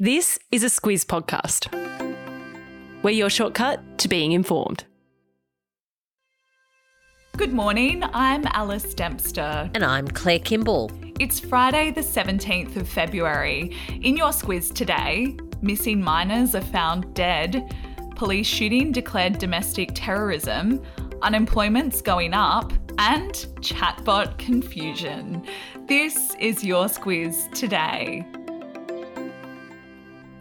This is a Squiz podcast. We're your shortcut to being informed. Good morning, I'm Alice Dempster. And I'm Claire Kimball. It's Friday, the 17th of February. In your Squiz today, missing miners are found dead, police shooting declared domestic terrorism, unemployment's going up, and chatbot confusion. This is your Squiz today.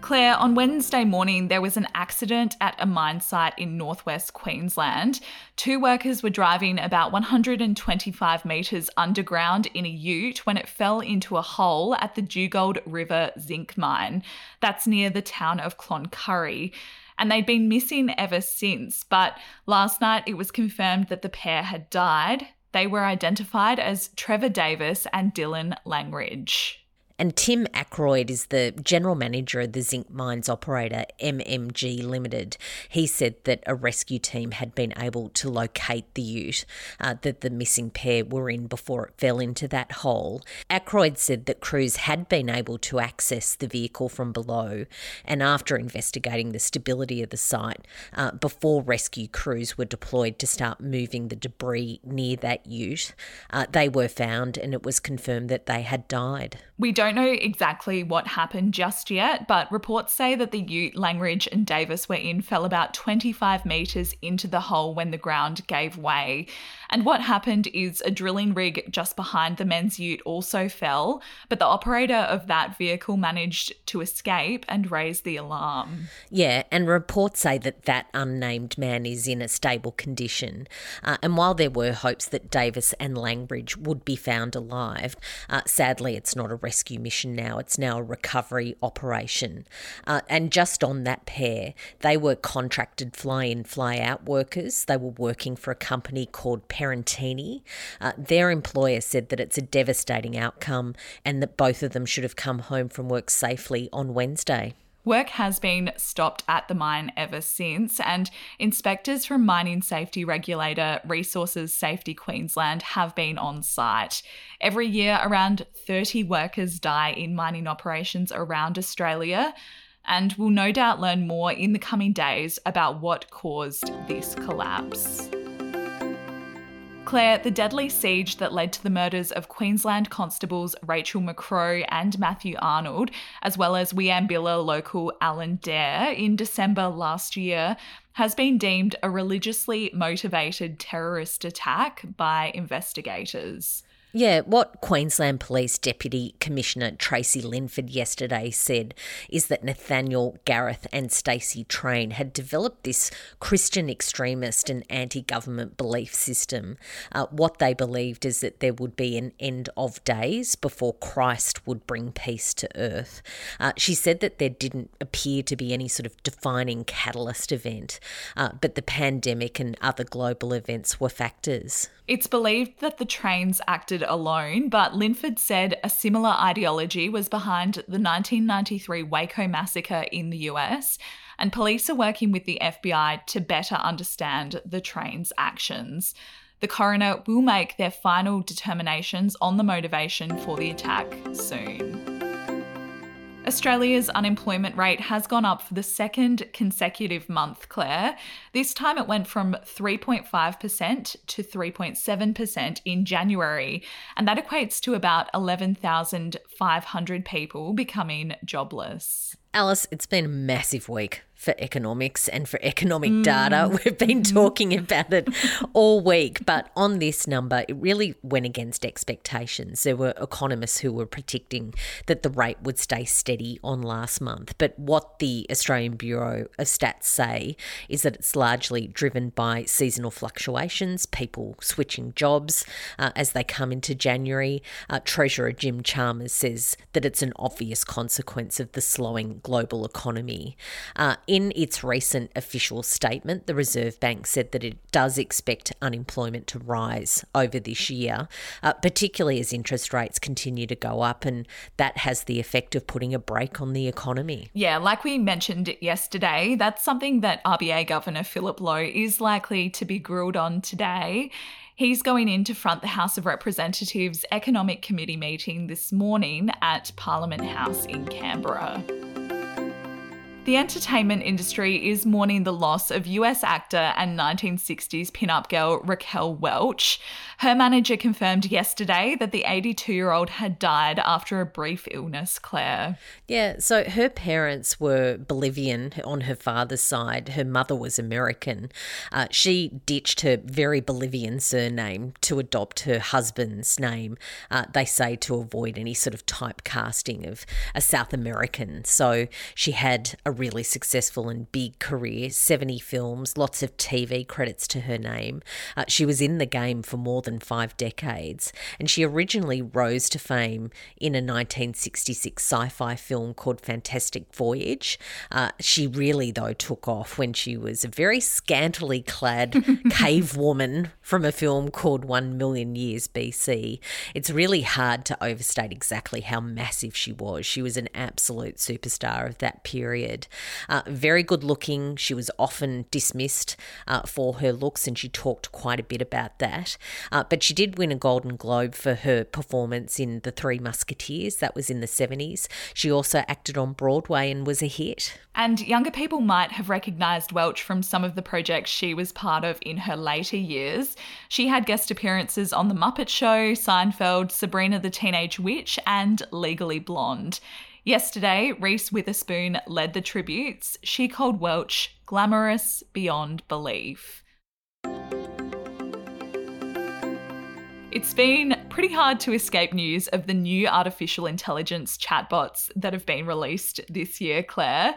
Claire, on Wednesday morning, there was an accident at a mine site in northwest Queensland. Two workers were driving about 125 metres underground in a ute when it fell into a hole at the Dugald River zinc mine. That's near the town of Cloncurry and they'd been missing ever since. But last night it was confirmed that the pair had died. They were identified as Trevor Davis and Dylan Langridge. And Tim Ackroyd is the general manager of the zinc mines operator MMG Limited. He said that a rescue team had been able to locate the ute uh, that the missing pair were in before it fell into that hole. Ackroyd said that crews had been able to access the vehicle from below, and after investigating the stability of the site, uh, before rescue crews were deployed to start moving the debris near that ute, uh, they were found and it was confirmed that they had died. We don't know exactly what happened just yet, but reports say that the ute Langridge and Davis were in fell about 25 metres into the hole when the ground gave way. And what happened is a drilling rig just behind the men's ute also fell, but the operator of that vehicle managed to escape and raise the alarm. Yeah, and reports say that that unnamed man is in a stable condition. Uh, and while there were hopes that Davis and Langridge would be found alive, uh, sadly it's not a rescue mission now, it's now a recovery operation. Uh, and just on that pair, they were contracted fly in, fly out workers. They were working for a company called Perenti. Uh, their employer said that it's a devastating outcome and that both of them should have come home from work safely on Wednesday. Work has been stopped at the mine ever since, and inspectors from mining safety regulator Resources Safety Queensland have been on site. Every year, around 30 workers die in mining operations around Australia, and we'll no doubt learn more in the coming days about what caused this collapse. Claire, the deadly siege that led to the murders of Queensland constables Rachel McCrow and Matthew Arnold, as well as Wieambilla local Alan Dare in December last year, has been deemed a religiously motivated terrorist attack by investigators. Yeah, what Queensland Police Deputy Commissioner Tracy Linford yesterday said is that Nathaniel Gareth and Stacey Train had developed this Christian extremist and anti government belief system. Uh, what they believed is that there would be an end of days before Christ would bring peace to earth. Uh, she said that there didn't appear to be any sort of defining catalyst event, uh, but the pandemic and other global events were factors. It's believed that the trains acted alone, but Linford said a similar ideology was behind the 1993 Waco massacre in the US, and police are working with the FBI to better understand the train's actions. The coroner will make their final determinations on the motivation for the attack soon. Australia's unemployment rate has gone up for the second consecutive month, Claire. This time it went from 3.5% to 3.7% in January, and that equates to about 11,500 people becoming jobless. Alice, it's been a massive week for economics and for economic mm. data. We've been mm-hmm. talking about it all week, but on this number, it really went against expectations. There were economists who were predicting that the rate would stay steady on last month. But what the Australian Bureau of Stats say is that it's largely driven by seasonal fluctuations, people switching jobs uh, as they come into January. Uh, Treasurer Jim Chalmers says that it's an obvious consequence of the slowing global economy. Uh, in its recent official statement, the Reserve Bank said that it does expect unemployment to rise over this year, uh, particularly as interest rates continue to go up, and that has the effect of putting a brake on the economy. Yeah, like we mentioned yesterday, that's something that RBA Governor Philip Lowe is likely to be grilled on today. He's going in to front the House of Representatives Economic Committee meeting this morning at Parliament House in Canberra. The entertainment industry is mourning the loss of US actor and 1960s pinup girl Raquel Welch. Her manager confirmed yesterday that the 82 year old had died after a brief illness, Claire. Yeah, so her parents were Bolivian on her father's side. Her mother was American. Uh, she ditched her very Bolivian surname to adopt her husband's name, uh, they say to avoid any sort of typecasting of a South American. So she had a really successful and big career 70 films, lots of TV credits to her name. Uh, she was in the game for more than five decades, and she originally rose to fame in a 1966 sci fi film called Fantastic Voyage. Uh, she really, though, took off when she was a very scantily clad cave woman from a film called One Million Years BC. It's really hard to overstate exactly how massive she was. She was an absolute superstar of that period. Uh, very good looking. She was often dismissed uh, for her looks, and she talked quite a bit about that. Uh, but she did win a Golden Globe for her performance in The Three Musketeers. That was in the 70s. She also acted on Broadway and was a hit. And younger people might have recognised Welch from some of the projects she was part of in her later years. She had guest appearances on The Muppet Show, Seinfeld, Sabrina the Teenage Witch, and Legally Blonde. Yesterday, Reese Witherspoon led the tributes. She called Welch glamorous beyond belief. It's been pretty hard to escape news of the new artificial intelligence chatbots that have been released this year, Claire.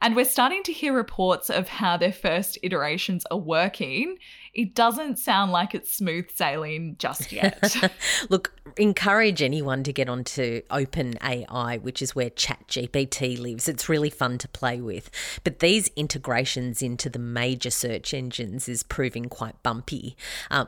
And we're starting to hear reports of how their first iterations are working it doesn't sound like it's smooth sailing just yet. Look, encourage anyone to get onto Open AI, which is where ChatGPT lives. It's really fun to play with. But these integrations into the major search engines is proving quite bumpy. Uh,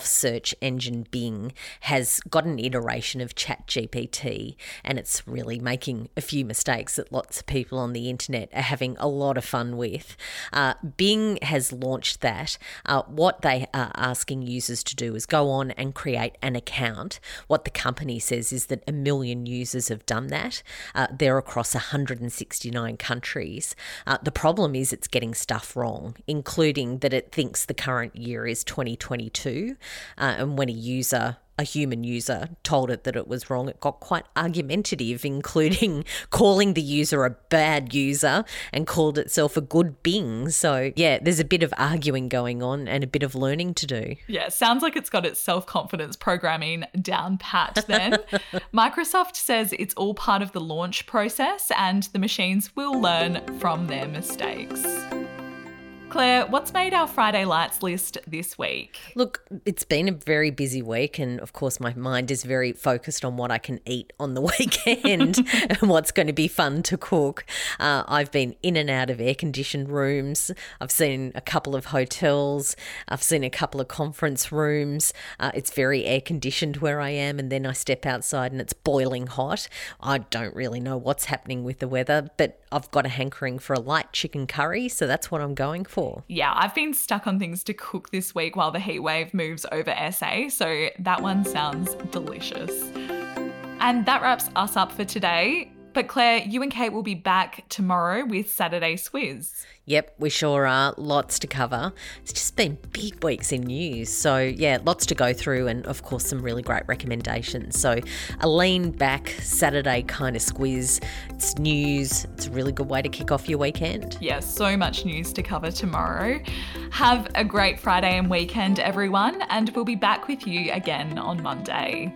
search engine Bing has got an iteration of ChatGPT, and it's really making a few mistakes that lots of people on the internet are having a lot of fun with. Uh, Bing has launched that. Uh, what they are asking users to do is go on and create an account. What the company says is that a million users have done that. Uh, they're across 169 countries. Uh, the problem is it's getting stuff wrong, including that it thinks the current year is 2022. Uh, and when a user a human user told it that it was wrong, it got quite argumentative, including calling the user a bad user and called itself a good Bing. So, yeah, there's a bit of arguing going on and a bit of learning to do. Yeah, sounds like it's got its self confidence programming down pat then. Microsoft says it's all part of the launch process and the machines will learn from their mistakes. Claire, what's made our Friday Lights list this week? Look, it's been a very busy week, and of course, my mind is very focused on what I can eat on the weekend and what's going to be fun to cook. Uh, I've been in and out of air conditioned rooms. I've seen a couple of hotels. I've seen a couple of conference rooms. Uh, it's very air conditioned where I am, and then I step outside and it's boiling hot. I don't really know what's happening with the weather, but I've got a hankering for a light chicken curry, so that's what I'm going for. Yeah, I've been stuck on things to cook this week while the heat wave moves over SA, so that one sounds delicious. And that wraps us up for today. But Claire, you and Kate will be back tomorrow with Saturday Squiz. Yep, we sure are. Lots to cover. It's just been big weeks in news. So, yeah, lots to go through, and of course, some really great recommendations. So, a lean back Saturday kind of squiz. It's news. It's a really good way to kick off your weekend. Yes, yeah, so much news to cover tomorrow. Have a great Friday and weekend, everyone, and we'll be back with you again on Monday.